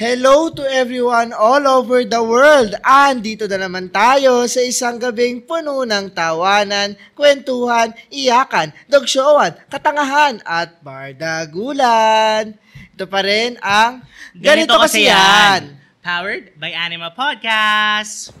Hello to everyone all over the world. Andito na naman tayo sa isang gabing puno ng tawanan, kwentuhan, iyakan, dogshowan, katangahan, at bardagulan. Ito pa rin ang Ganito, Kasi Yan. Powered by Anima Podcast.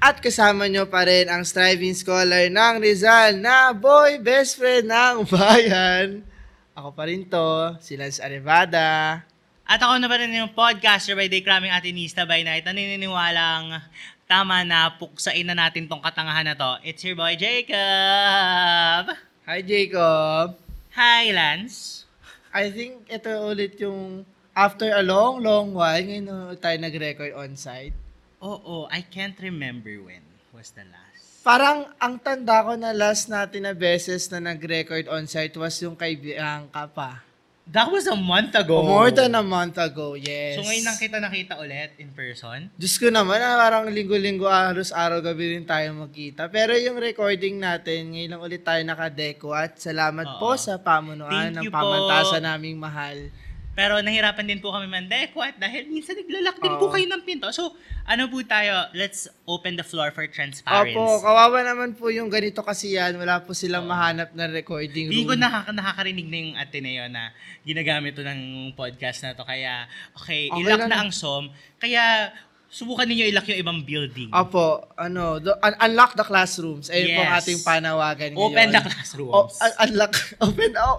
At kasama nyo pa rin ang striving scholar ng Rizal na boy best friend ng bayan. Ako pa rin to, si Lance Arevada. At ako na pa rin yung podcaster by day, kraming atinista by night, na naniniwalang tama na puksain na natin tong katangahan na to. It's your boy, Jacob! Hi, Jacob. Hi, Lance. I think ito ulit yung after a long, long while, ngayon tayo nag-record on-site. Oo, I can't remember when was the last. Parang ang tanda ko na last natin na beses na nag-record on-site was yung kay Bianca pa. That was a month ago. More than a month ago, yes. So ngayon lang kita nakita ulit in person? Diyos ko naman, ah, parang linggo-linggo, aros araw gabi rin tayo magkita. Pero yung recording natin, ngayon lang ulit tayo nakadeko at salamat Oo. po sa pamunuan Thank ng you po. pamantasan naming mahal. Pero nahirapan din po kami mandekwat dahil minsan naglalak din po kayo ng pinto. So, ano po tayo, let's open the floor for transparency. Opo, kawawa naman po yung ganito kasi yan. Wala po silang mahanap na recording Hindi ko nakaka- nakakarinig na yung Ateneo na ginagamit to ng podcast na to. Kaya, okay, Okay ilak lang. na ang SOM. Kaya, subukan ninyo ilak yung ibang building. Opo, ano, do, un- unlock the classrooms. Ayun po ang Yes. ating panawagan ngayon. Open the classrooms. O, un- unlock, open, oh,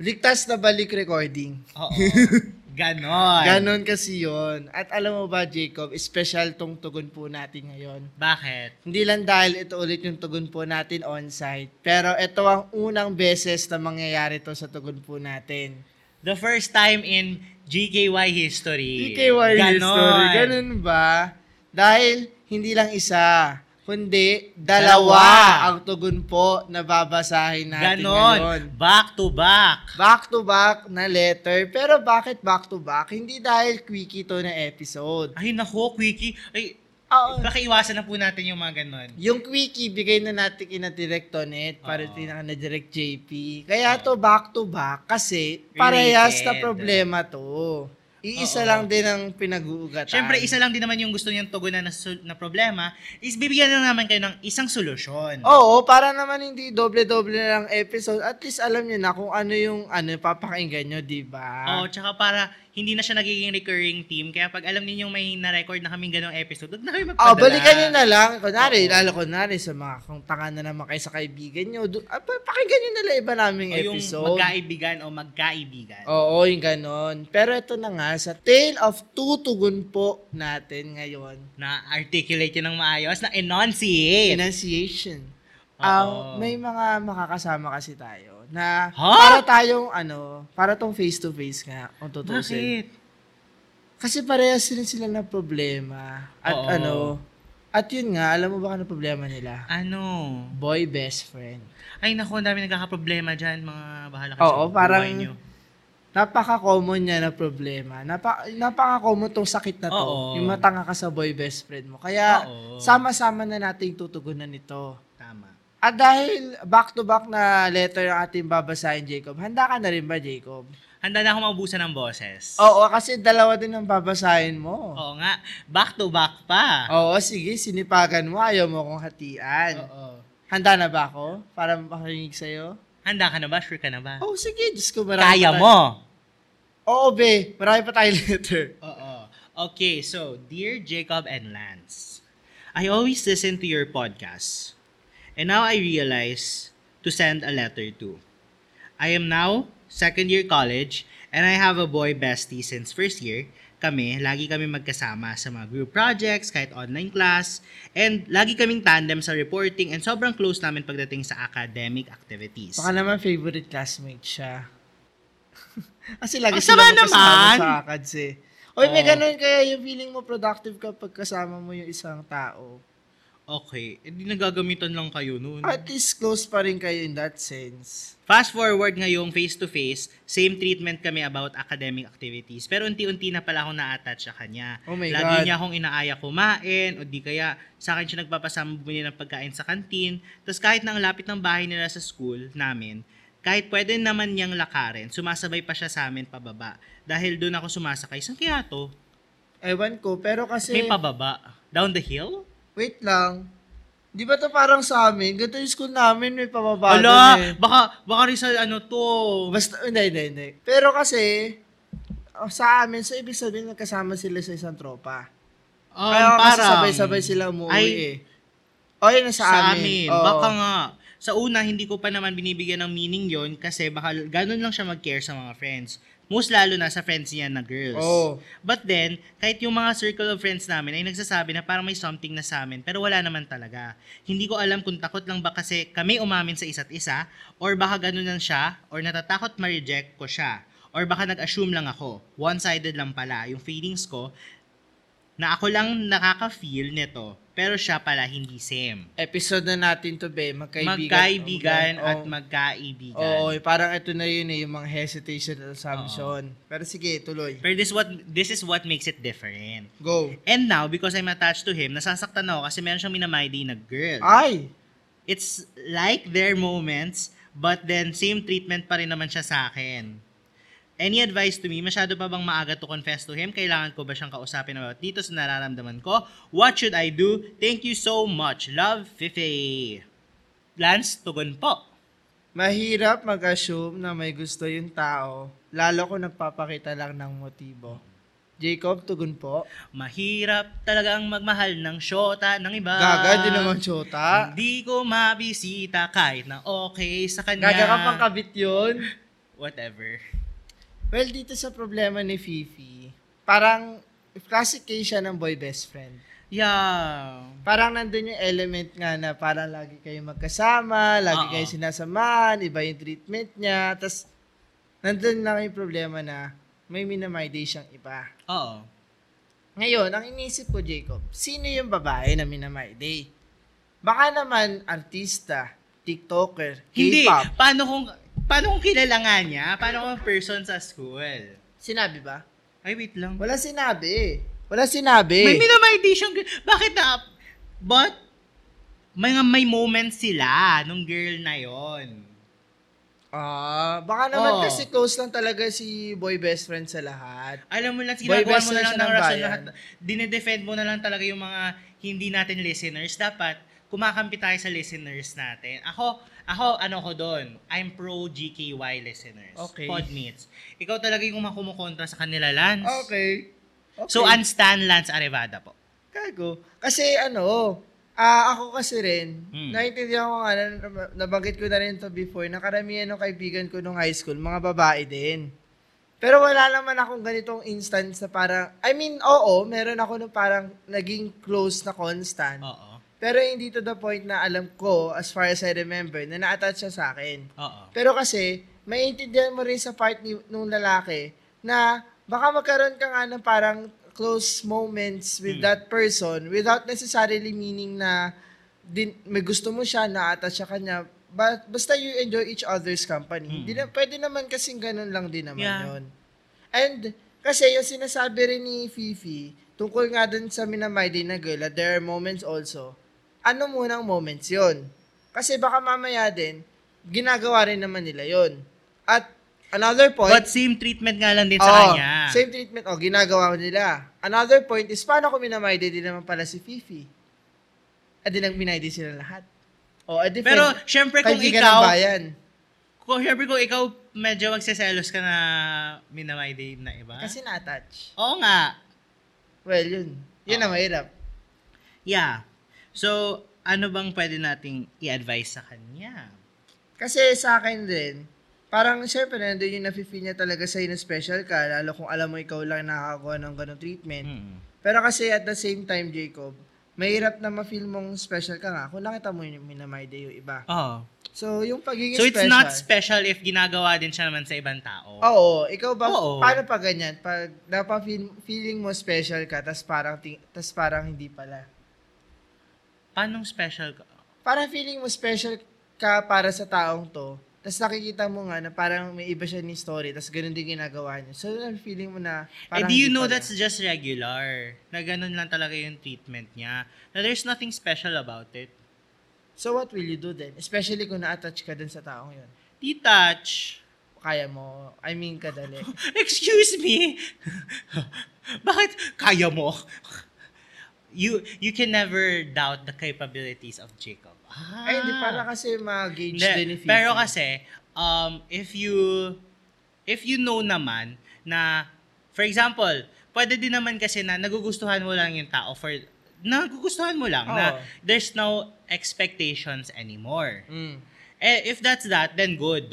ligtas na balik recording. Oo. Ganon. Ganon kasi yon. At alam mo ba, Jacob, special tong tugon po natin ngayon. Bakit? Hindi lang dahil ito ulit yung tugon po natin on-site, pero ito ang unang beses na mangyayari to sa tugon po natin. The first time in GKY history. PKY Ganon. history. Ganun ba? Dahil hindi lang isa, kundi dalawa, Dalawa. ang tugon po na babasahin natin Ganon. ngayon. Back to back. Back to back na letter. Pero bakit back to back? Hindi dahil quickie to na episode. Ay, nako, Quickie. Ay, Oo. baka iwasan na po natin yung mga ganon. Yung quickie, bigay na natin kina Direct Tonet para Oo. tinaka na Direct JP. Kaya to back to back kasi parehas na Related. problema to. Iisa Oo. lang din ang pinag-uugatan. Siyempre, isa lang din naman yung gusto niyang tugunan na, sul- na problema is bibigyan na naman kayo ng isang solusyon. Oo, para naman hindi doble-doble na lang episode. At least alam niyo na kung ano yung ano papakinggan nyo, di ba? Oo, tsaka para hindi na siya nagiging recurring team. Kaya pag alam niyo may na-record na kaming ganong episode, huwag na kayo magpadala. Ah, balikan nyo na lang. Kunwari, Oo. lalo kunwari sa mga kung tanga na naman kayo sa kaibigan nyo, do, ah, pa- pakinggan nyo na lang iba naming O yung episode. magkaibigan o magkaibigan. Oo, yung ganon. Pero ito na nga, sa Tale of Two Tugon po natin ngayon. Na articulate yun ng maayos, na enunciate. Enunciation. Oo. Ah, may mga makakasama kasi tayo na Ha? para tayong ano, para tong face to face nga kung tutusin. Bakit? Kasi parehas rin sila na problema. At Oo. ano, at yun nga, alam mo ba ano problema nila? Ano? Boy best friend. Ay naku, ang dami nagkakaproblema dyan, mga bahala kayo Oo, parang nyo. napaka-common niya na problema. Napa, napaka-common tong sakit na to. Oo. Yung matanga ka sa boy best friend mo. Kaya, Oo. sama-sama na nating tutugunan ito. At dahil back-to-back na letter ang ating babasahin, Jacob, handa ka na rin ba, Jacob? Handa na ako maubusan ng boses. Oo, kasi dalawa din ang babasahin mo. Oo nga. Back to back pa. Oo, sige, sinipagan mo. Ayaw mo kong hatian. Oo. Handa na ba ako para makinig sa'yo? Handa ka na ba? Sure ka na ba? Oh, sige. Diyos ko, marami Kaya pa tayo- mo. Oo, be. Marami pa tayong letter. Oo. Okay, so, Dear Jacob and Lance, I always listen to your podcast. And now I realize to send a letter to. I am now second year college and I have a boy bestie since first year. Kami, lagi kami magkasama sa mga group projects, kahit online class, and lagi kaming tandem sa reporting and sobrang close namin pagdating sa academic activities. Baka naman favorite classmate siya. Kasi lagi Ang sila naman. sa ACADS eh. Oy, may ganun kaya yung feeling mo productive kapag kasama mo yung isang tao. Okay, edi nagagamitan lang kayo nun. At least close pa rin kayo in that sense. Fast forward ngayong face-to-face, same treatment kami about academic activities. Pero unti-unti na pala ako na-attach sa kanya. Oh my Lagi God. niya akong inaaya kumain, o di kaya sa akin siya nagpapasama bumili ng pagkain sa kantin. Tapos kahit na ang lapit ng bahay nila sa school namin, kahit pwede naman niyang lakarin, sumasabay pa siya sa amin pababa. Dahil doon ako sumasakay. Saan kaya to? Ewan ko, pero kasi... May pababa. Down the hill? Wait lang. Di ba to parang sa amin? Ganito yung school namin, may pababa Ala, eh. baka, baka rin sa ano to. Basta, hindi, hindi, hindi. Pero kasi, oh, sa amin, so ibig sabihin nagkasama sila sa isang tropa. Um, Kaya kasi parang- sabay-sabay sila umuwi Ay, eh. O, yun na sa, sa amin. amin. Oo. Baka nga. Sa una, hindi ko pa naman binibigyan ng meaning yon kasi baka ganun lang siya mag-care sa mga friends. Most lalo na sa friends niya na girls. Oo. But then, kahit yung mga circle of friends namin ay nagsasabi na parang may something na sa amin, pero wala naman talaga. Hindi ko alam kung takot lang ba kasi kami umamin sa isa't isa, or baka ganun lang siya, or natatakot ma-reject ko siya. Or baka nag-assume lang ako. One-sided lang pala yung feelings ko na ako lang nakaka-feel nito, pero siya pala hindi same. Episode na natin to, be. Magkaibigan. Magkaibigan Oo. at magkaibigan. Oo, eh, parang ito na yun eh, yung mga hesitation at assumption. Pero sige, tuloy. Pero this what this is what makes it different. Go. And now, because I'm attached to him, nasasaktan ako kasi meron siyang minamay na girl. Ay! It's like their moments, but then same treatment pa rin naman siya sa akin. Any advice to me? Masyado pa bang maaga to confess to him? Kailangan ko ba siyang kausapin about dito sa nararamdaman ko? What should I do? Thank you so much. Love, Fifi. Lance, tugon po. Mahirap mag-assume na may gusto yung tao, lalo kung nagpapakita lang ng motibo. Jacob, tugon po. Mahirap talagang magmahal ng syota ng iba. Gaga, di naman chota. Hindi ko mabisita kahit na okay sa kanya. Gaga ka pang kabit yun. Whatever. Well, dito sa problema ni Fifi, parang classic case siya ng boy best friend. Yeah. Parang nandun yung element nga na parang lagi kayo magkasama, lagi Oo. kayo sinasamahan, iba yung treatment niya, tas nandun lang yung problema na may minamay day siyang iba. Oo. Ngayon, ang inisip ko, Jacob, sino yung babae na minamay day? Baka naman artista, TikToker, Hindi. K-pop. Paano kung paano kung kilala nga niya? Paano kung person sa school? Sinabi ba? Ay, wait lang. Wala sinabi. Wala sinabi. May minamay siyang girl. Bakit na? But, may, may moments sila nung girl na yon. Ah, baka naman Oo. kasi close lang talaga si boy best friend sa lahat. Alam mo lang, Boy, ginagawa best mo na friend lang siya ng ng rason bayan. lahat. Dinedefend mo na lang talaga yung mga hindi natin listeners. Dapat, kumakampi tayo sa listeners natin. Ako, ako, ano ko doon? I'm pro GKY listeners. Okay. Podmates. Ikaw talaga yung kumukontra sa kanila, Lance. Okay. okay. So, unstan Lance Arevada po. Kago. Kasi ano, ah ako kasi rin, Hmm. naintindihan ko nga, na- nabanggit ko na rin to before, na karamihan ng kaibigan ko nung high school, mga babae din. Pero wala naman akong ganitong instance na parang, I mean, oo, meron ako nung parang naging close na constant. Oo. Pero hindi to the point na alam ko, as far as I remember, na na-attach siya sa akin. Oo. Pero kasi, maintindihan mo rin sa part ni, nung lalaki na baka magkaroon ka nga ng parang close moments with Hmm. that person without necessarily meaning na din, may gusto mo siya, na-attach sa kanya. But, basta you enjoy each other's company. Hmm. Di na, pwede naman kasing ganun lang din naman Yeah. yun. And, kasi yung sinasabi rin ni Fifi, tungkol nga dun sa minamay din na girl, that there are moments also, ano munang moments yon Kasi baka mamaya din, ginagawa rin naman nila yon At another point, But same treatment nga lang din sa Oo, kanya. same treatment, oh, ginagawa nila. Another point is, paano kung minamay din naman pala si Fifi? At din sila lahat. O, edi Pero, syempre kung ikaw, bayan. kung syempre kung ikaw medyo magseselos ka na minamay day na iba. Kasi na-attach. Oo nga. Well, yun. Yun ang Oo. mahirap. Yeah. So, ano bang pwede nating i-advise sa kanya? Kasi sa akin din, parang syempre nandun yung nafe-feel niya talaga sa'yo na special ka, lalo kung alam mo ikaw lang nakakakuha ng ganong treatment. Mm. Pero kasi at the same time, Jacob, mahirap na ma-feel mong special ka nga kung nakita mo yung minamay day yung iba. Oh. So, yung pagiging So, it's special. not special if ginagawa din siya naman sa ibang tao. Oo, ikaw ba, Oo. paano pa ganyan? Pag napaka-feel, feeling mo special ka, tas parang, tas parang hindi pala. Paanong special ka? Para feeling mo special ka para sa taong to. Tapos nakikita mo nga na parang may iba siya ni story, tapos ganun din ginagawa niya. So, feeling mo na Eh, parang do you know pala. that's just regular? Na ganun lang talaga yung treatment niya. Na there's nothing special about it. So, what will you do then? Especially kung na-attach ka dun sa taong yun. Detach. Kaya mo, I mean, kadali. Excuse me? Bakit kaya mo? You you can never doubt the capabilities of Jacob. Ah. Ay, hindi, para kasi ma-gauge Hindi, din ni Fifi. Pero kasi, um, if you, if you know naman na, for example, pwede din naman kasi na nagugustuhan mo lang yung tao for, nagugustuhan mo lang na Oo. there's no expectations anymore. Mm. Eh, if that's that, then good.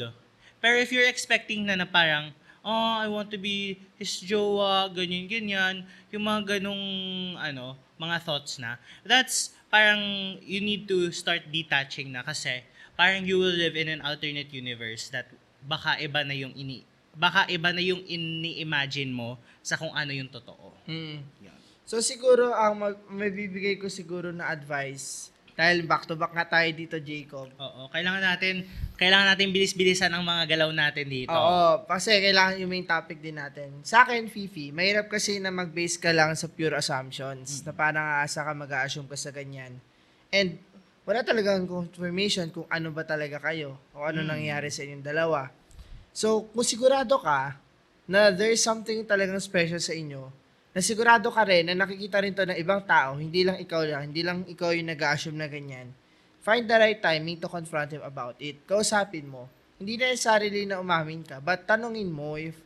Pero if you're expecting na na parang, oh, I want to be his jowa, ganyan, ganyan, yung mga ganong, ano, mga thoughts na, that's parang you need to start detaching na kasi parang you will live in an alternate universe that baka iba na yung ini baka iba na yung ini-imagine mo sa kung ano yung totoo. Mm. Yan. So, siguro, ang mag- mabibigay ko siguro na advice, dahil back-to-back nga tayo dito, Jacob. Oo, kailangan natin kailangan natin bilis-bilisan ang mga galaw natin dito. Oo, kasi kailangan yung main topic din natin. Sa akin, Fifi, mahirap kasi na mag-base ka lang sa pure assumptions, na parang aasa ka mag-assume ka sa ganyan. And wala talagang confirmation kung ano ba talaga kayo o ano Mm. nangyayari sa inyong dalawa. So, kung sigurado ka na there's something talagang special sa inyo, na sigurado ka rin na nakikita rin to ng ibang tao, hindi lang ikaw lang, hindi lang ikaw yung nag-assume na ganyan, find the right timing to confront him about it. Kausapin mo. Hindi na necessarily na umamin ka, but tanungin mo if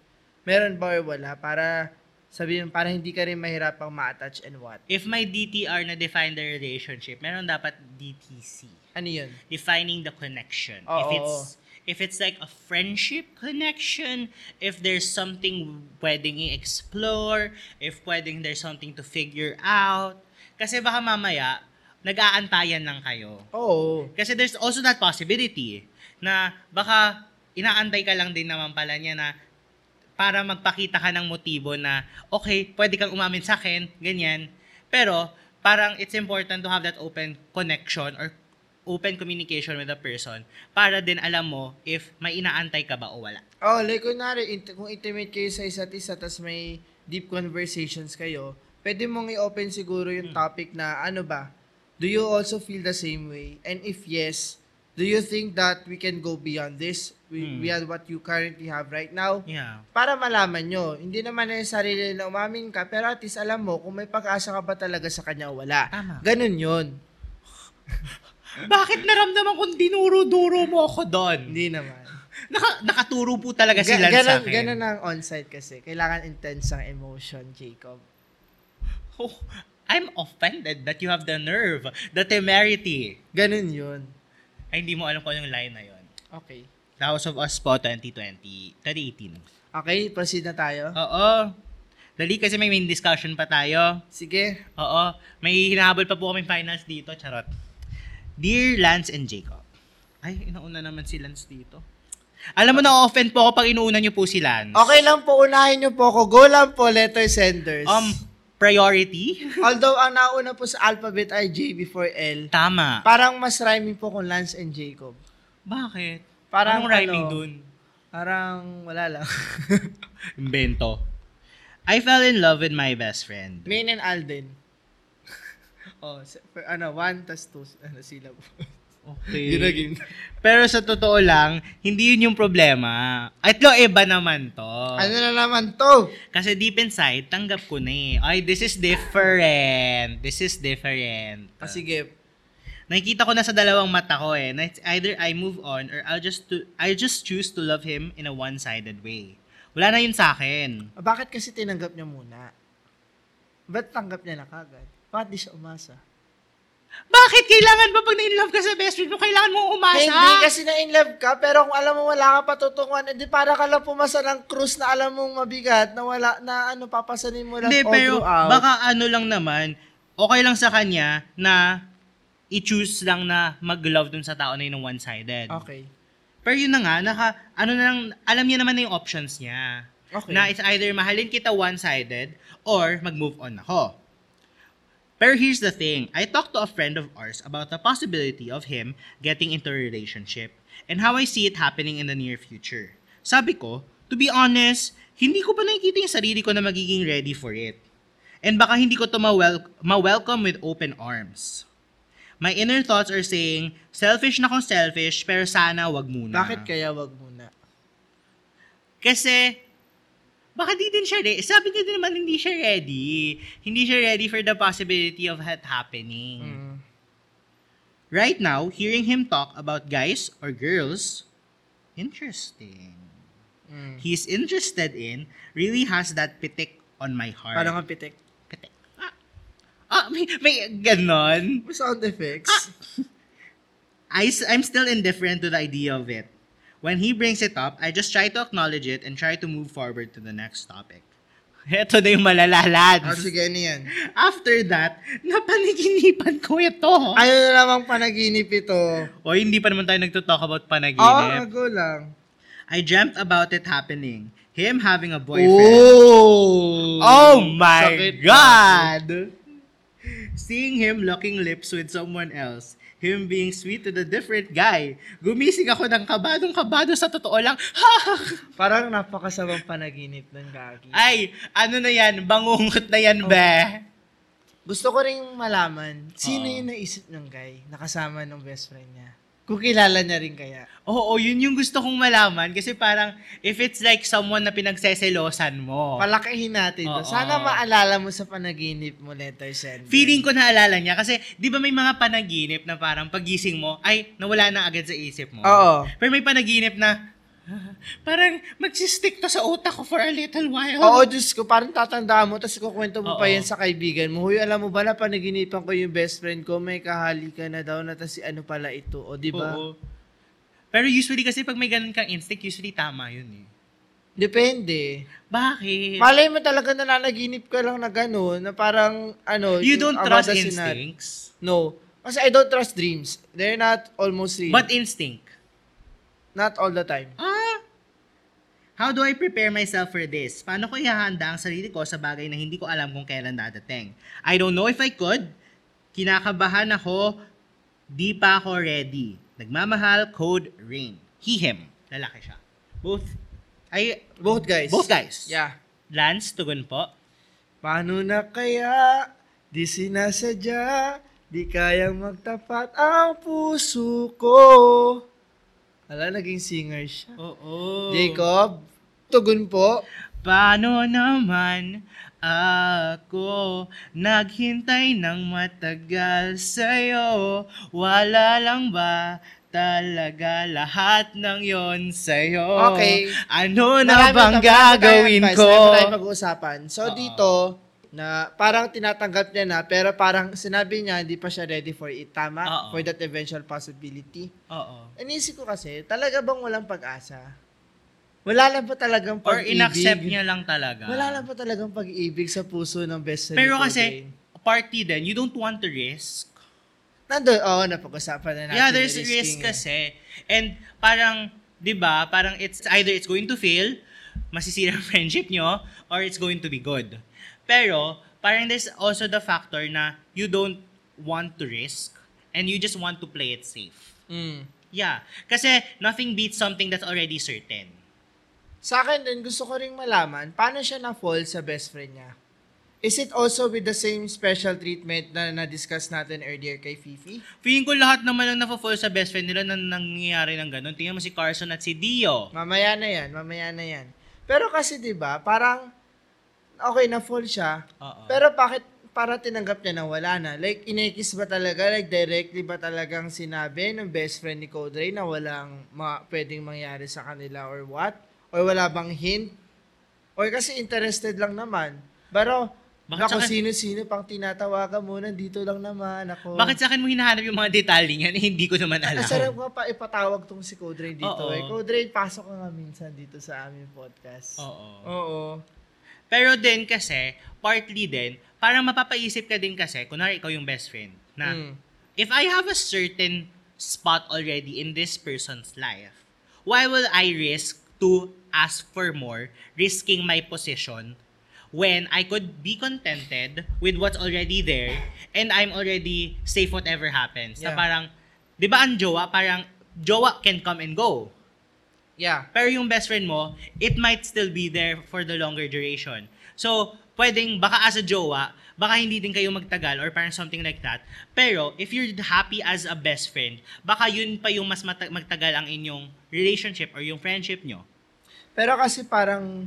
meron ba or wala para sabihin para hindi ka rin mahirapang ma-attach and what. If may DTR na define the relationship, meron dapat DTC. Ano yun? defining the connection. Oo, if it's if it's like a friendship connection, if there's something pwedeng i-explore, if pwedeng there's something to figure out. Kasi baka mamaya, nag-aantayan lang kayo. Oo. Kasi there's also that possibility na baka inaantay ka lang din naman pala niya na para magpakita ka ng motibo na okay, pwede kang umamin sa akin, ganyan. Pero parang it's important to have that open connection or open communication with the person para din alam mo if may inaantay ka ba o wala. Oh, like kunwari, int- kung intimate kayo sa isa't isa tas may deep conversations kayo, pwede mong i-open siguro yung topic na ano ba, do you also feel the same way? And if yes, do you think that we can go beyond this, we, Hmm. beyond what you currently have right now? Yeah. Para malaman nyo, hindi naman na sarili na umamin ka, pero at least alam mo kung may pag-asa ka ba talaga sa kanya o wala. Tama. Ganun yun. Bakit naramdaman kong dinuro-duro mo ako doon? Hindi naman. Naka, nakaturo po talaga Ga- sila sa ganun, akin. ganun ang on-site kasi. Kailangan intense ang emotion, Jacob. Oh, I'm offended that you have the nerve, the temerity. Ganun yun. Ay, hindi mo alam kung anong line na yon. Okay. House of Us po 2020, 2018. Okay, proceed na tayo. Oo. Dali kasi may main discussion pa tayo. Sige. Oo. May hinahabol pa po kami finals dito. Charot. Dear Lance and Jacob. Ay, inauna naman si Lance dito. Alam mo na offend po ako pag inuuna niyo po si Lance. Okay lang po, unahin niyo po ako. Go lang po, letter senders. Um, priority? Although, ang nauna po sa alphabet ay J before L. Tama. Parang mas rhyming po kung Lance and Jacob. Bakit? Parang Anong rhyming ano, dun? Parang wala lang. Invento. I fell in love with my best friend. Main and Alden. Oh, ano, one tas two, ano, syllable. Okay. Ginagin. Pero sa totoo lang, hindi yun yung problema. At lo, iba naman to. ano na naman to? Kasi deep inside, tanggap ko na eh. Ay, this is different. This is different. Ah, sige. Nakikita ko na sa dalawang mata ko eh. Na it's either I move on or I'll just to, I just choose to love him in a one-sided way. Wala na yun sa akin. Ah, Bakit kasi tinanggap niya muna? Ba't tanggap niya na kagad? Bakit di siya umasa? Bakit kailangan ba pag na-inlove ka sa best friend mo, kailangan mo umasa? Hindi kasi na-inlove ka, pero kung alam mo wala ka patutunguhan, edi para ka lang pumasa ng cruise na alam mong mabigat, na wala, na ano, papasanin mo lang Hindi, all pero throughout. baka ano lang naman, okay lang sa kanya na i-choose lang na mag-love dun sa tao na yun ng one-sided. Okay. Pero yun na nga, naka, ano na lang, alam niya naman na yung options niya. Okay. Na it's either mahalin kita one-sided or mag-move on ako. Pero here's the thing. I talked to a friend of ours about the possibility of him getting into a relationship and how I see it happening in the near future. Sabi ko, to be honest, hindi ko pa nakikita yung sarili ko na magiging ready for it. And baka hindi ko to ma-wel- ma-welcome with open arms. My inner thoughts are saying, selfish na kung selfish, pero sana wag muna. Bakit kaya wag muna? Kasi, baka di din siya ready. Sabi niya din naman hindi siya ready. Hindi siya ready for the possibility of that happening. Mm. Right now, hearing him talk about guys or girls, interesting. Mm. He's interested in, really has that pitik on my heart. Parang ang pitik. pitik. Ah, ah may, may ganon. Sound effects. I, s- I'm still indifferent to the idea of it. When he brings it up, I just try to acknowledge it and try to move forward to the next topic. Ito na yung malalalan. Ah, sige, ano yan? After that, napanaginipan ko ito. Ano na namang panaginip ito? O hindi pa naman tayo nagto-talk about Oo, panaginip. go lang. I dreamt about it happening. Him having a boyfriend. Oh! Oh my Sakit. God! Seeing him locking lips with someone else. Him being sweet to the different guy. Gumising ako ng kabadong kabado sa totoo lang. Parang napakasamang panaginip ng gagi. Ay, ano na yan? Bangungot na yan, be. Gusto ko rin malaman, sino Oo. yung naisip ng guy nakasama ng best friend niya? Kung kilala niya rin kaya. Oo, yun yung gusto kong malaman. Kasi parang, if it's like someone na pinagseselosan mo. Palakihin natin to. Oo. Sana maalala mo sa panaginip mo, letter sender. Feeling ko naalala niya kasi 'di ba may mga panaginip na parang pagising mo ay nawala na agad sa isip mo. Oo. Pero may panaginip na "Ah, parang magsistick to sa utak ko for a little while. Oo, Diyos ko, parang tatandaan mo, tapos kukwento mo pa Oo. yan sa kaibigan mo. Huy, alam mo ba na panaginipan ko yung best friend ko, may kahali ka na daw na, tapos ano pala ito, o di ba? Oo. Pero usually kasi pag may ganun kang instinct, usually tama yun eh. Depende. Bakit? Malay mo talaga nananaginip ka lang na gano'n, na parang, ano, you yung don't trust instincts? No. Kasi I don't trust dreams. They're not almost real. But instinct? not all the time. Ah! How do I prepare myself for this? Paano ko ihahanda ang sarili ko sa bagay na hindi ko alam kung kailan dadating? I don't know if I could. Kinakabahan ako. Di pa ako ready. Nagmamahal, code, rain. He, him. Lalaki siya. Both. Ay, Both guys. both guys. Yeah. Lance, tugon po. Paano na kaya di sinasadya, di kayang magtapat ang puso ko. Ala, naging singer siya. Oo. Jacob, tugon po. Paano naman ako naghintay ng matagal sa'yo? Wala lang ba talaga lahat ng yon sa'yo? Okay. Ano na Marami- bang marami tayong gagawin advice, ko? Marami tayong pag-uusapan. So, Oo. dito, na parang tinatanggap niya na, pero parang sinabi niya, hindi pa siya ready for it. Tama? Oo. For that eventual possibility. Oo. Inisip ko kasi, talaga bang walang pag-asa? Wala lang pa talagang Or pag-ibig. inaccept niya lang talaga. Wala lang pa talagang pag-ibig sa puso ng best friend Pero ni kasi, party din, you don't want to risk. Nandun, oo, napag-usapan na natin. Yeah, there's yung risk eh. kasi. And parang, 'di ba, parang it's either it's going to fail, masisira ang friendship nyo, or it's going to be good. Pero, parang there's also the factor na you don't want to risk and you just want to play it safe. Mm. Yeah. Kasi nothing beats something that's already certain. Sa akin din, gusto ko ring malaman, paano siya na-fall sa best friend niya? Is it also with the same special treatment na na-discuss natin earlier kay Fifi? Feeling ko lahat naman ang nafo-fall sa best friend nila na nangyayari ng ganun. Tingnan mo si Carson at si Dio. Mamaya na yan, mamaya na yan. Pero kasi 'di ba, parang okay na fall siya. Oo. Pero bakit para tinanggap niya na wala na? Like, inekis ba talaga? Like, directly ba talagang sinabi ng best friend ni Code Ray na walang ma- pwedeng mangyari sa kanila or what? Or wala bang hint? Or kasi interested lang naman. Pero, Bakit akin- sino-sino pang tinatawagan mo, nandito lang naman ako. Bakit sa akin mo hinahanap yung mga detalye niyan? Eh, hindi ko naman alam. Ang sarap nga pa ipatawag tong si Code Ray dito. Oo. Eh. Code Ray, pasok ka nga minsan dito sa aming podcast. Oo. Oo. Pero din kasi, partly din, parang mapapaisip ka din kasi, kunwari ikaw yung best friend, na Mm. if I have a certain spot already in this person's life, why will I risk to ask for more, risking my position, when I could be contented with what's already there and I'm already safe whatever happens. Na Yeah. parang, di ba ang jowa, parang, jowa can come and go. Yeah. Pero yung best friend mo, it might still be there for the longer duration. So, pwedeng, baka as a jowa, baka hindi din kayo magtagal or parang something like that. Pero, if you're happy as a best friend, baka yun pa yung mas magtagal ang inyong relationship or yung friendship nyo. Pero kasi parang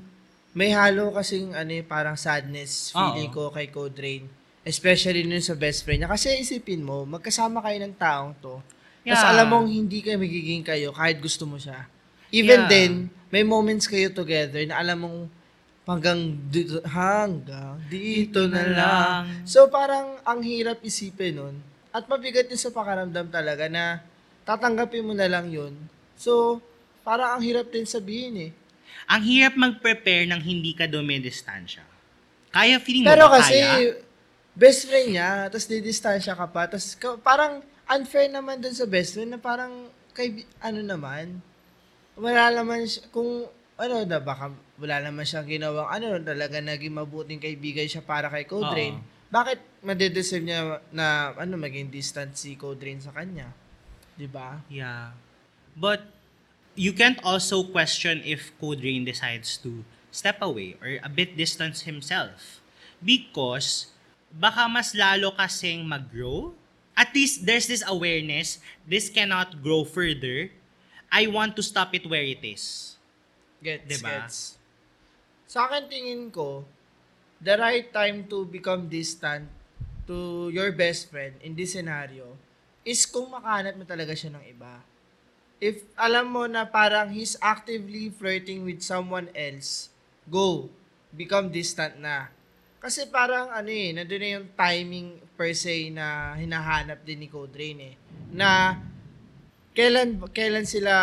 may halo kasing ano eh, parang sadness feeling Oo. ko kay Code Rain. Especially nun sa best friend niya. Kasi isipin mo, magkasama kayo ng taong to. Tapos Yeah. alam mong hindi kayo magiging kayo kahit gusto mo siya. Even Yeah. then, may moments kayo together na alam mong hanggang dito, hanggang dito na lang. So parang ang hirap isipin nun. At mabigat din sa pakaramdam talaga na tatanggapin mo na lang yun. So, parang ang hirap din sabihin eh. Ang hirap mag-prepare ng hindi ka dumidistansya. Kaya feeling mo Pero ba kasi, kaya? best friend niya, tapos didistansya ka pa, tapos parang unfair naman dun sa best friend na parang, kay, ano naman, wala naman siya, kung, ano na, baka wala naman siyang ginawang, ano, talaga naging mabuting kaibigan siya para kay Code Oo. Rain. Bakit madedeserve niya na, ano, maging distant si Code Rain sa kanya? Di ba? Yeah. But you can't also question if Code Rain decides to step away or a bit distance himself. Because baka mas lalo kasing mag-grow. At least there's this awareness, this cannot grow further. I want to stop it where it is. Gets, Diba? gets. Sa akin tingin ko, the right time to become distant to your best friend in this scenario is kung makahanap mo talaga siya ng iba. If alam mo na parang he's actively flirting with someone else, go. Become distant na. Kasi parang ano eh, nandun na yung timing per se na hinahanap din ni Code Rain eh. Na kailan kailan sila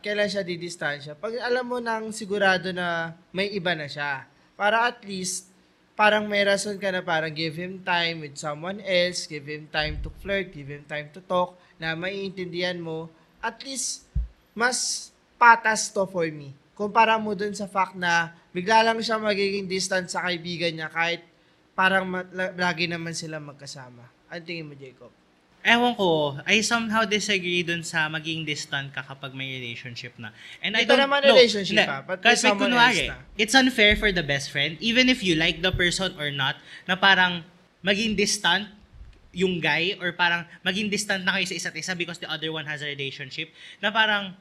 kailan siya didistansya pag alam mo nang sigurado na may iba na siya para at least parang may rason ka na parang give him time with someone else give him time to flirt give him time to talk na maiintindihan mo at least mas patas to for me kumpara mo dun sa fact na bigla lang siya magiging distant sa kaibigan niya kahit parang ma- lagi naman sila magkasama ano tingin mo Jacob Ewan ko, I somehow disagree dun sa maging distant ka kapag may relationship na. And I Ito don't naman no, relationship hindi. pa, but with Kasi kunwari, na. it's unfair for the best friend, even if you like the person or not, na parang maging distant yung guy or parang maging distant na kayo sa isa't isa because the other one has a relationship na parang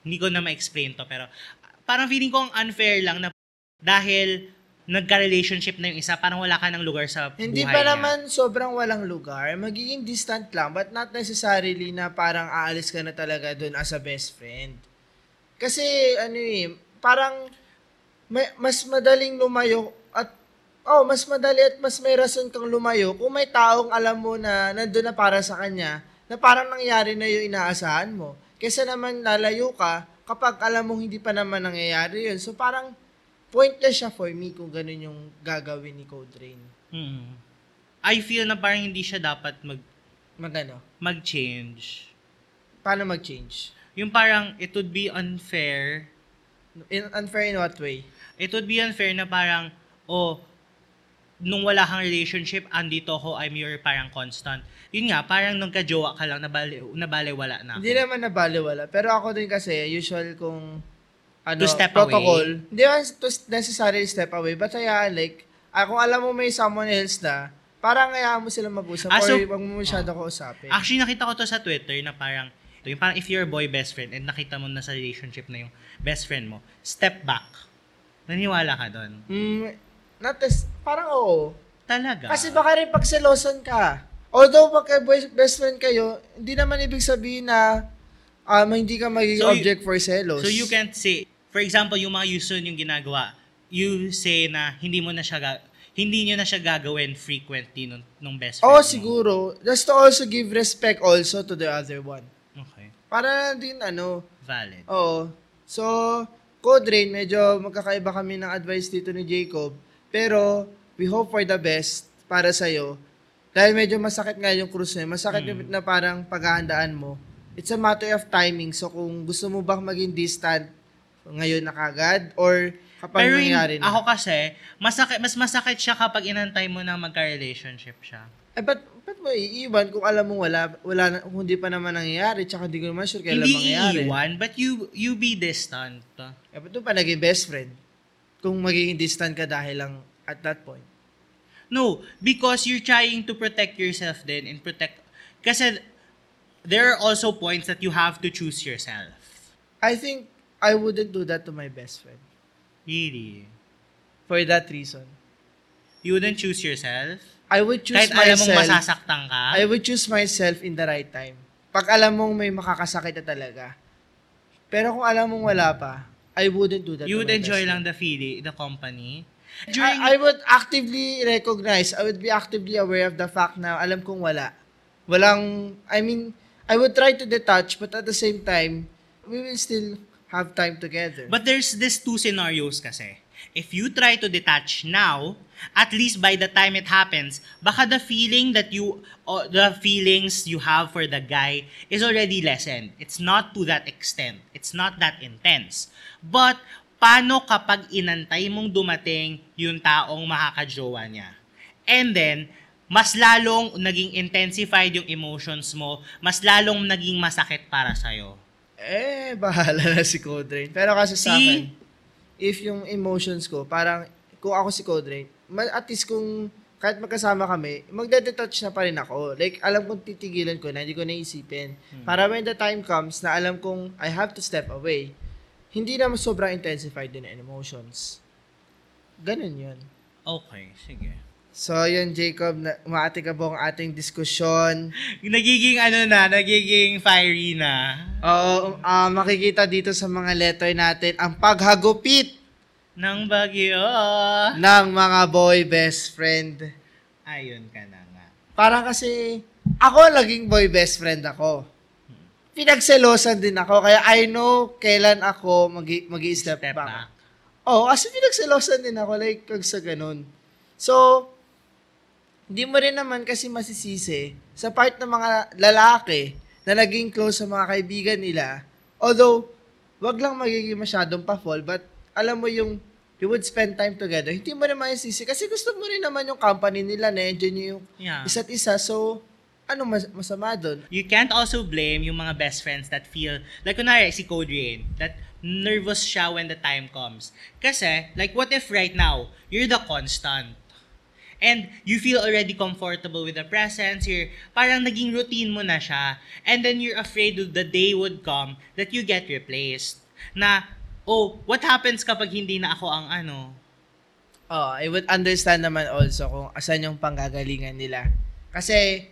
hindi ko na ma-explain to pero parang feeling ko ang unfair lang na dahil nagka-relationship na yung isa, parang wala ka ng lugar sa Hindi buhay pa niya. naman sobrang walang lugar. Magiging distant lang, but not necessarily na parang aalis ka na talaga dun as a best friend. Kasi, ano eh, parang may, mas madaling lumayo at oh, mas madali at mas may rason kang lumayo kung may taong alam mo na nandun na para sa kanya na parang nangyari na yung inaasahan mo. Kesa naman lalayo ka kapag alam mong hindi pa naman nangyayari yun. So parang pointless siya for me kung ganun yung gagawin ni Code Rain. Mm. I feel na parang hindi siya dapat mag Magano? mag-change. Paano mag-change? Yung parang it would be unfair. In, unfair in what way? It would be unfair na parang oh nung wala kang relationship, andito ako, I'm your parang constant. Yun nga, parang nung kajowa ka lang, nabali, nabaliwala na ako. Hindi naman nabaliwala. Pero ako din kasi, usual kung ano, To step protocol. Hindi naman to necessarily step away. But kaya, like, ah, kung alam mo may someone else na, parang hayaan mo sila mag-usap Ah, or so- wag mo masyado kausapin. Actually, nakita ko to sa Twitter na parang, ito, yung parang if you're a boy best friend and nakita mo na sa relationship na yung best friend mo, step back. Naniwala ka doon. Mm, not as, parang oo. Talaga. Kasi baka rin pagselosan ka. Although boy- best friend kayo, hindi naman ibig sabihin na um, hindi ka magiging So you- object for selos. So you can't say, for example, yung mga Yusun yung ginagawa, you say na hindi mo na siya ga- hindi niyo na siya gagawin frequently nung, nung best friend mo. siguro. Just to also give respect also to the other one. Okay. Para din ano, Valid. oo. So, Code Rain, medyo magkakaiba kami ng advice dito ni Jacob. Pero, we hope for the best para sa'yo. Dahil medyo masakit nga yung cruise na yun. Masakit yung na parang paghahandaan mo. It's a matter of timing. So, kung gusto mo bang maging distant ngayon na kagad? Or kapag Pero nangyari na? ako kasi, masakit, mas masakit siya kapag inantay mo na magka-relationship siya. Eh, ba't, ba't mo iiwan kung alam mo wala, wala na, kung hindi pa naman nangyayari, tsaka hindi ko naman sure kailan Hindi mangyayari. iiwan, but you you be distant. Eh, ba't mo pa naging best friend? Kung magiging distant ka dahil lang at that point. No, because you're trying to protect yourself then and protect... Kasi there are also points that you have to choose yourself. I think I wouldn't do that to my best friend. Really. For that reason. You wouldn't choose yourself? I would choose Kahit alam mong myself. masasaktan ka? I would choose myself in the right time. Pag alam mong may makakasakit na talaga. Pero kung alam mong wala pa, I wouldn't do that you would enjoy lang the feeling, the company? I, I would actively recognize, I would be actively aware of the fact na alam kong wala. Walang, I mean, I would try to detach, but at the same time, we will still have time together. But there's this two scenarios kasi. If you try to detach now, at least by the time it happens, baka the feeling that you, or the feelings you have for the guy is already lessened. It's not to that extent. It's not that intense. But, paano kapag inantay mong dumating yung taong makakajowa niya? And then, mas lalong naging intensified yung emotions mo, mas lalong naging masakit para sa'yo. eh, bahala na si Codrain. Pero kasi sa akin, if yung emotions ko, parang, kung ako si Codrain, at least kung kahit magkasama kami, magde-detach na pa rin ako. Like, alam kong titigilan ko na, hindi ko naisipin. Para when the time comes na alam kong I have to step away, hindi na sobrang intensified din ang emotions. Ganun yun. Okay, sige. So, yun, Jacob, na, umaati ka po ang ating diskusyon. Nagiging ano na, nagiging fiery na. Oo, ah, makikita dito sa mga letter natin ang paghagupit Nang bagyo. ng mga boy best friend. Ayun ka na nga. Parang kasi, ako naging boy best friend ako. Pinagselosan din ako, kaya I know kailan ako mag step Step back. back. Oo, kasi pinagselosan din ako, like, kag sa ganun. So, hindi mo rin naman kasi masisisi sa part ng mga lalaki na naging close sa mga kaibigan nila. Although, wag lang magiging masyadong pa-fall, but alam mo yung you would spend time together, hindi mo rin masisisi kasi gusto mo rin naman yung company nila, na-enjoy nyo yung Yeah. isa't isa. So, ano mas masama doon? You can't also blame yung mga best friends that feel, like kunwari si Code Rain, that nervous siya when the time comes. Kasi, like what if right now, you're the constant, and you feel already comfortable with the presence, you're, parang naging routine mo na siya, and then you're afraid that the day would come that you get replaced. Na, oh, what happens kapag hindi na ako ang ano? Oh, I would understand naman also kung asan yung panggagalingan nila. Kasi,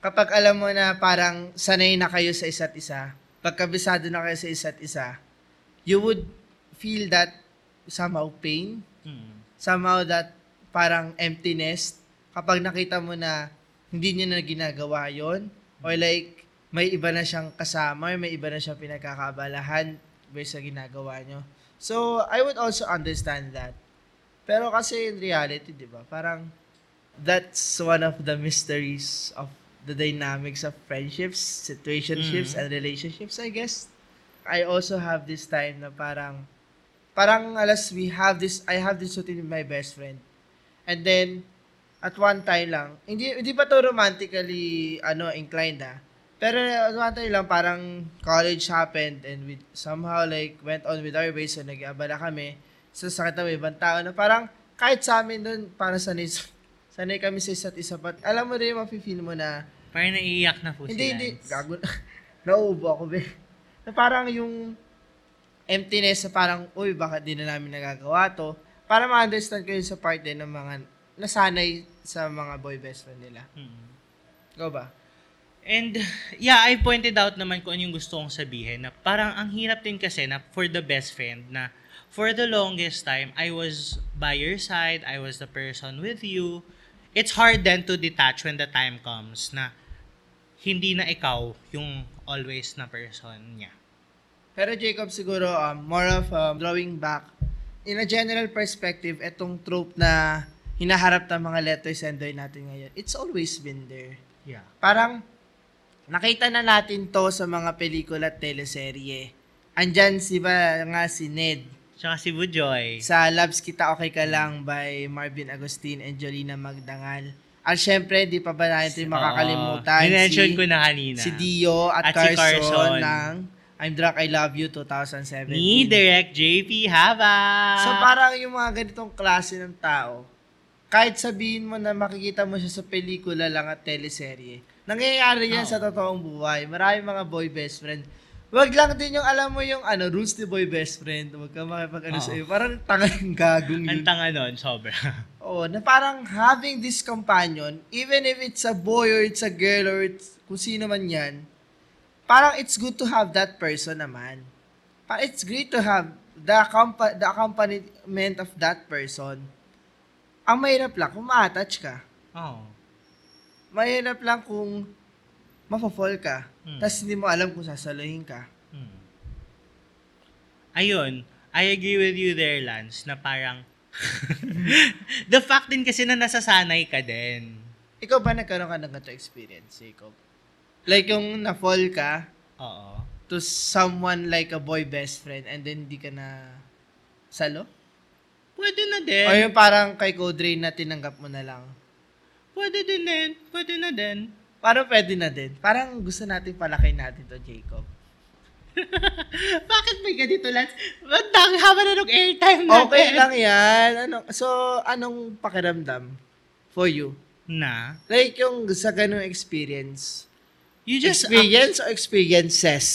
kapag alam mo na parang sanay na kayo sa isa't isa, pagkabisado na kayo sa isa't isa, you would feel that somehow pain, Hmm. somehow that parang emptiness kapag nakita mo na hindi niya na ginagawa yon or like may iba na siyang kasama may iba na siyang pinagkakabalahan based sa ginagawa nyo. So, I would also understand that. Pero kasi in reality, di ba, parang that's one of the mysteries of the dynamics of friendships, situationships, Mhm. and relationships, I guess. I also have this time na parang, parang alas we have this, I have this routine with my best friend. And then, at one time lang, hindi, hindi pa to romantically, ano, inclined ah. Pero time lang, parang college happened and we somehow like went on with our ways so nag-abala kami. So sakit na may ibang tao na parang kahit sa amin doon, parang sanay, sanay kami sa isa't isa. But alam mo rin, mafe-feel mo na, Parang naiiyak na po hindi, hindi, gago na. Nauubo ako, be. Na parang yung emptiness na parang, uy, bakit di na namin nagagawa to? Para ma-understand kayo sa part din ng mga nasanay sa mga boy best friend nila. Hmm. Go ba? And yeah, I pointed out naman kung ano yung gusto kong sabihin na parang ang hirap din kasi na for the best friend na for the longest time, I was by your side, I was the person with you. It's hard then to detach when the time comes na hindi na ikaw yung always na person niya. Pero Jacob, siguro, um, more of um, drawing back, in a general perspective, etong trope na hinaharap ng mga letter sender natin ngayon, it's always been there. Yeah. Parang, nakita na natin to sa mga pelikula at teleserye. andyan si ba nga si Ned. Tsaka si Bujoy. Sa Loves Kita Okay Ka Lang by Marvin Agustin and Jolina Magdangal. At syempre, di pa ba natin makakalimutan. Minention si, ko na kanina. si Dio at, At si Carson, Carson. ng I'm Drunk, I Love You 2017. Ni Direct JP Hava. So parang yung mga ganitong klase ng tao, kahit sabihin mo na makikita mo siya sa pelikula lang at teleserye, nangyayari yan Oo. sa totoong buhay. Marami mga boy best friend. Wag lang din yung alam mo yung ano, rules ni boy best friend. Wag ka makipag ano Oo. sa'yo. Parang tanga yung gagong Ang yun. tanga nun, sobra. Oo, na parang having this companion, even if it's a boy or it's a girl or it's kung sino man yan, parang it's good to have that person naman. Parang it's great to have the, accompa- the accompaniment of that person. Ang mahirap lang kung ma-attach ka. Oo. Mahirap lang kung mapafall ka. Hmm. Tapos hindi mo alam kung sasaluhin ka. Hmm. Ayun, I agree with you there, Lance, na parang the fact din kasi na nasasanay ka din. Ikaw ba nagkaroon ka ng ganito experience, Jacob? Like yung na-fall ka, Oo. to someone like a boy best friend and then di ka na salo? Pwede na din. Or yung parang kay Codray na tinanggap mo na lang? Pwede din din. Pwede na din. Parang pwede na din. Parang gusto natin palaki natin to, Jacob. Bakit may ganito, Lance? Dang haba na ng airtime natin? Okay lang yan. Ano, so, anong pakiramdam for you? Na? Like yung sa ganung experience. You just... experience or experiences?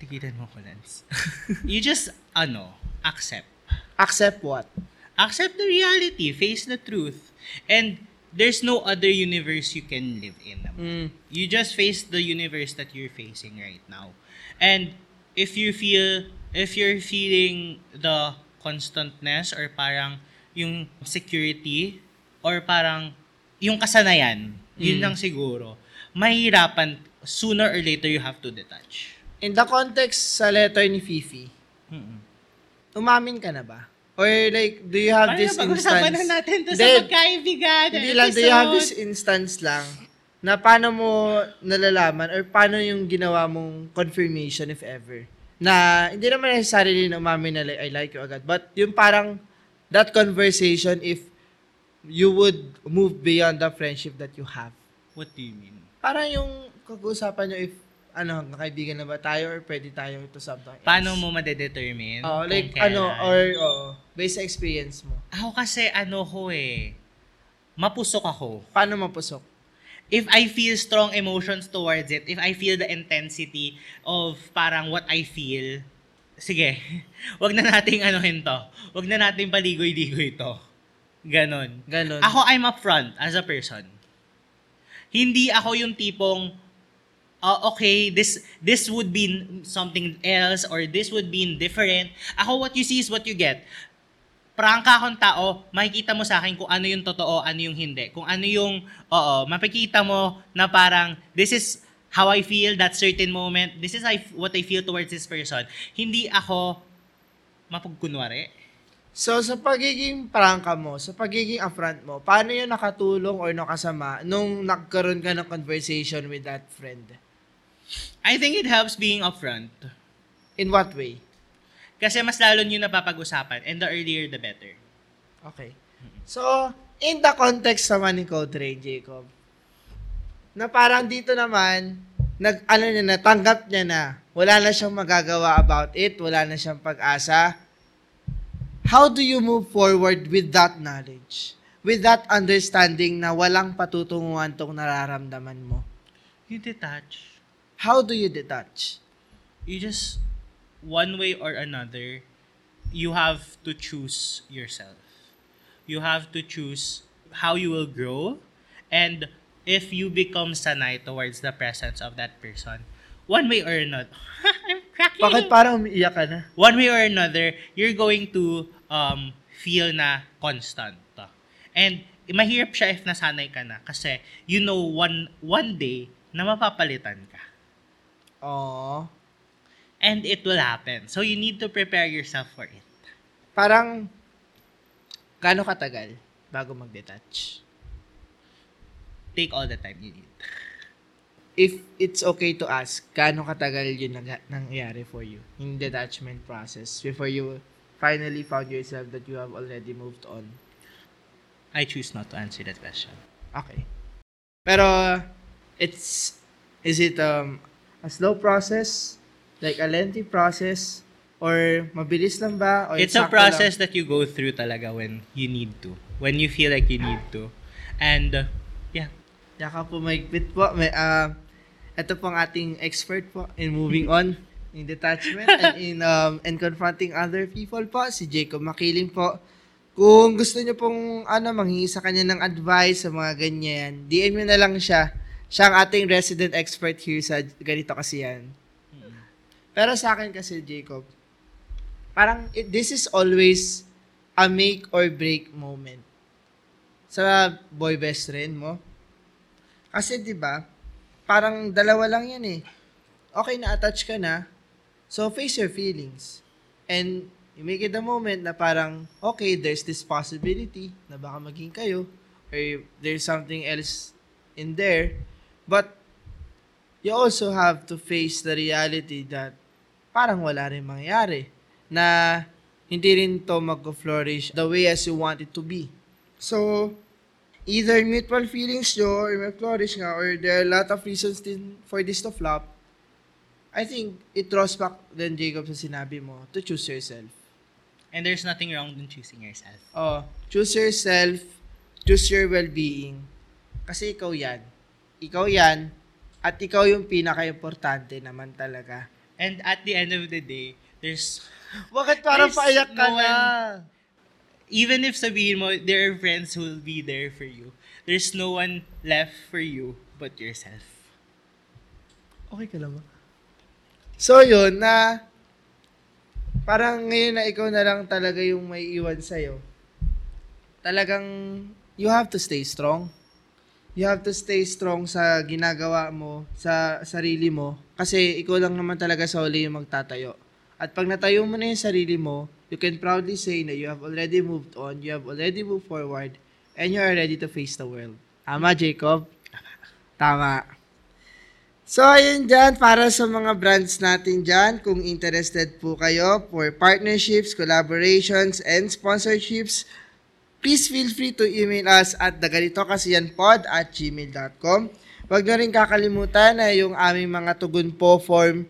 Tigilan mo ko, Lance. you just, ano, accept. Accept what? Accept the reality. Face the truth. And there's no other universe you can live in. Mm. You just face the universe that you're facing right now. And if you feel, if you're feeling the constantness or parang yung security or parang yung kasanayan, yun Mm. lang siguro, mahirapan, sooner or later you have to detach. In the context sa letter ni Fifi, Mm-mm. umamin ka na ba? Or like, do you have Paano this pag-usapan instance? na natin to sa Hindi, magkaibigan Hindi lang, do you have this instance lang na paano mo nalalaman or paano yung ginawa mong confirmation if ever? Na hindi naman necessarily na umamin na like, I like you agad. But yung parang that conversation if you would move beyond the friendship that you have. What do you mean? Parang yung kag-usapan nyo if ano, kaibigan na ba tayo or pwede tayo to something else. Paano mo madedetermine? Oh, kung like ano or oh, based sa experience mo. Ako kasi ano ko eh, mapusok ako. Paano mapusok? If I feel strong emotions towards it, if I feel the intensity of parang what I feel, sige, wag na nating anuhin to. Wag na nating paligoy-ligoy to. Ganon. Ganon. Ako, I'm upfront as a person. Hindi ako yung tipong, uh, okay, this this would be something else or this would be different. Ako, what you see is what you get. Prangka akong tao, makikita mo sa akin kung ano yung totoo, ano yung hindi. Kung ano yung, oo, mapikita mo na parang, this is how I feel that certain moment. This is I, what I feel towards this person. Hindi ako mapagkunwari. So, sa pagiging prangka mo, sa pagiging upfront mo, paano yun nakatulong or nakasama nung nagkaroon ka ng conversation with that friend? I think it helps being upfront. In what way? Kasi mas lalo nyo napapag-usapan and the earlier the better. Okay. So, in the context naman ni Code Ray, Jacob, na parang dito naman, nag, ano niya na, tanggap niya na, wala na siyang magagawa about it, wala na siyang pag-asa. How do you move forward with that knowledge? With that understanding na walang patutunguhan tong nararamdaman mo? You detach. How do you detach? You just, one way or another, you have to choose yourself. You have to choose how you will grow and if you become sanay towards the presence of that person, one way or another, I'm cracking. Bakit parang umiiyak ka na? one way or another, you're going to um, feel na constant. And mahirap siya if nasanay ka na kasi you know one one day na mapapalitan ka. Oo. And it will happen. So you need to prepare yourself for it. Parang, gaano katagal bago mag-detach? Take all the time you need. if it's okay to ask, gaano katagal yun nag- nangyari for you in the detachment process before you finally found yourself that you have already moved on? I choose not to answer that question. Okay. Pero, it's, is it um, a slow process? Like a lengthy process? Or mabilis lang ba? Or it's a process that you go through talaga when you need to. When you feel like you need to. And, uh, yeah. Lang? Yaka po maigpit po. May, ah, ito pong ating expert po in moving on in detachment and in um and confronting other people po si Jacob Makiling po. Kung gusto niyo pong ano manghingi sa kanya ng advice sa mga ganyan, DM niyo na lang siya. Siya ang ating resident expert here sa ganito kasi yan. Pero sa akin kasi Jacob, parang it, this is always a make or break moment sa boy best friend mo. Kasi 'di ba? Parang dalawa lang 'yan eh. Okay na attach ka na. So face your feelings. And you make it a moment na parang okay, there's this possibility na baka maging kayo or there's something else in there. But you also have to face the reality that parang wala rin mangyari na hindi rin to mag-flourish the way as you want it to be. So, either mutual feelings nyo or may flourish nga or there are a lot of reasons din for this to flop, I think it draws back then, Jacob, sa sinabi mo, to choose yourself. And there's nothing wrong in choosing yourself. Oh, choose yourself, choose your well-being. Kasi ikaw yan. Ikaw yan, at ikaw yung pinaka-importante naman talaga. And at the end of the day, there's Bakit parang There's paiyak ka no na? even if sabihin mo, there are friends who will be there for you, there's no one left for you but yourself. Okay ka lang ba? So, yun, na parang ngayon na ikaw na lang talaga yung may iwan sa'yo. Talagang, you have to stay strong. You have to stay strong sa ginagawa mo, sa sarili mo. Kasi ikaw lang naman talaga sa huli yung magtatayo. At pag natayo mo na yung sarili mo, you can proudly say na you have already moved on, you have already moved forward, and you are ready to face the world. Tama, Jacob? Tama. So, ayun dyan, para sa mga brands natin dyan, kung interested po kayo for partnerships, collaborations, and sponsorships, please feel free to email us at daganitokasiyanpod at gmail.com. Huwag na rin kakalimutan na yung aming mga tugon po form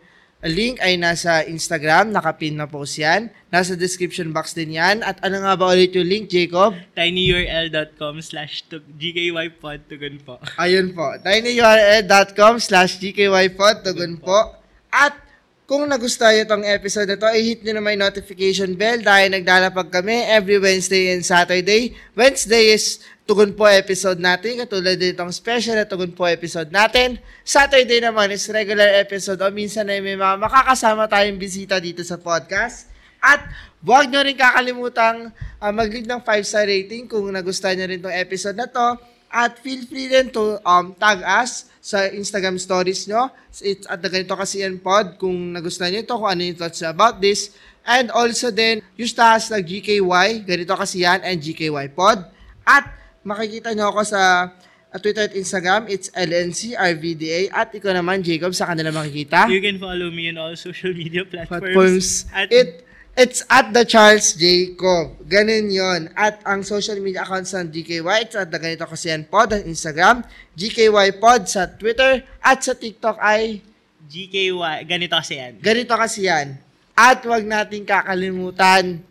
link ay nasa Instagram, nakapin na post yan. Nasa description box din yan. At ano nga ba ulit yung link, Jacob? tinyurl.com slash gkypod tugon po. Ayun po, tinyurl.com slash gkypod, tugon po. At kung nagustuhan itong episode na to, i-hit nyo naman yung notification bell dahil naglalapag kami every Wednesday and Saturday. Wednesday is Tugon po episode natin, katulad din itong special na Tugon po episode natin. Saturday naman is regular episode o minsan ay may mga makakasama tayong bisita dito sa podcast. At huwag nyo rin kakalimutang uh, mag-leave ng 5-star rating kung nagustuhan nyo rin itong episode na to. At feel free din to um, tag us sa Instagram stories nyo. It's at the ganito kasi yan pod kung nagustuhan nyo ito, kung ano yung thoughts about this. And also din, use the hashtag GKY, ganito kasi yan, and GKY pod. At makikita nyo ako sa uh, Twitter at Instagram, it's LNCRVDA. At ikaw naman, Jacob, sa kanila makikita You can follow me on all social media platforms. platforms. At It it's at the Charles Jacob. Ganun yon. At ang social media accounts ng GKY, it's at the ganito kasi yan pod on Instagram, GKY pod sa Twitter, at sa TikTok ay GKY, ganito kasi yan. ganito kasi yan. At wag nating kakalimutan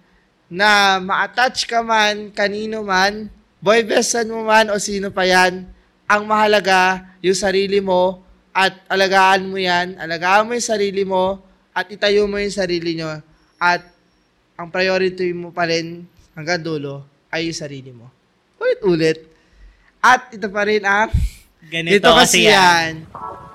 na ma-attach ka man, kanino man, boy bestan mo man o sino pa yan, ang mahalaga yung sarili mo at alagaan mo yan, alagaan mo yung sarili mo at itayo mo yung sarili nyo at ang priority mo pa rin hanggang dulo ay yung sarili mo. Ulit-ulit. At ito pa rin ang Ganito dito kasi yan. yan.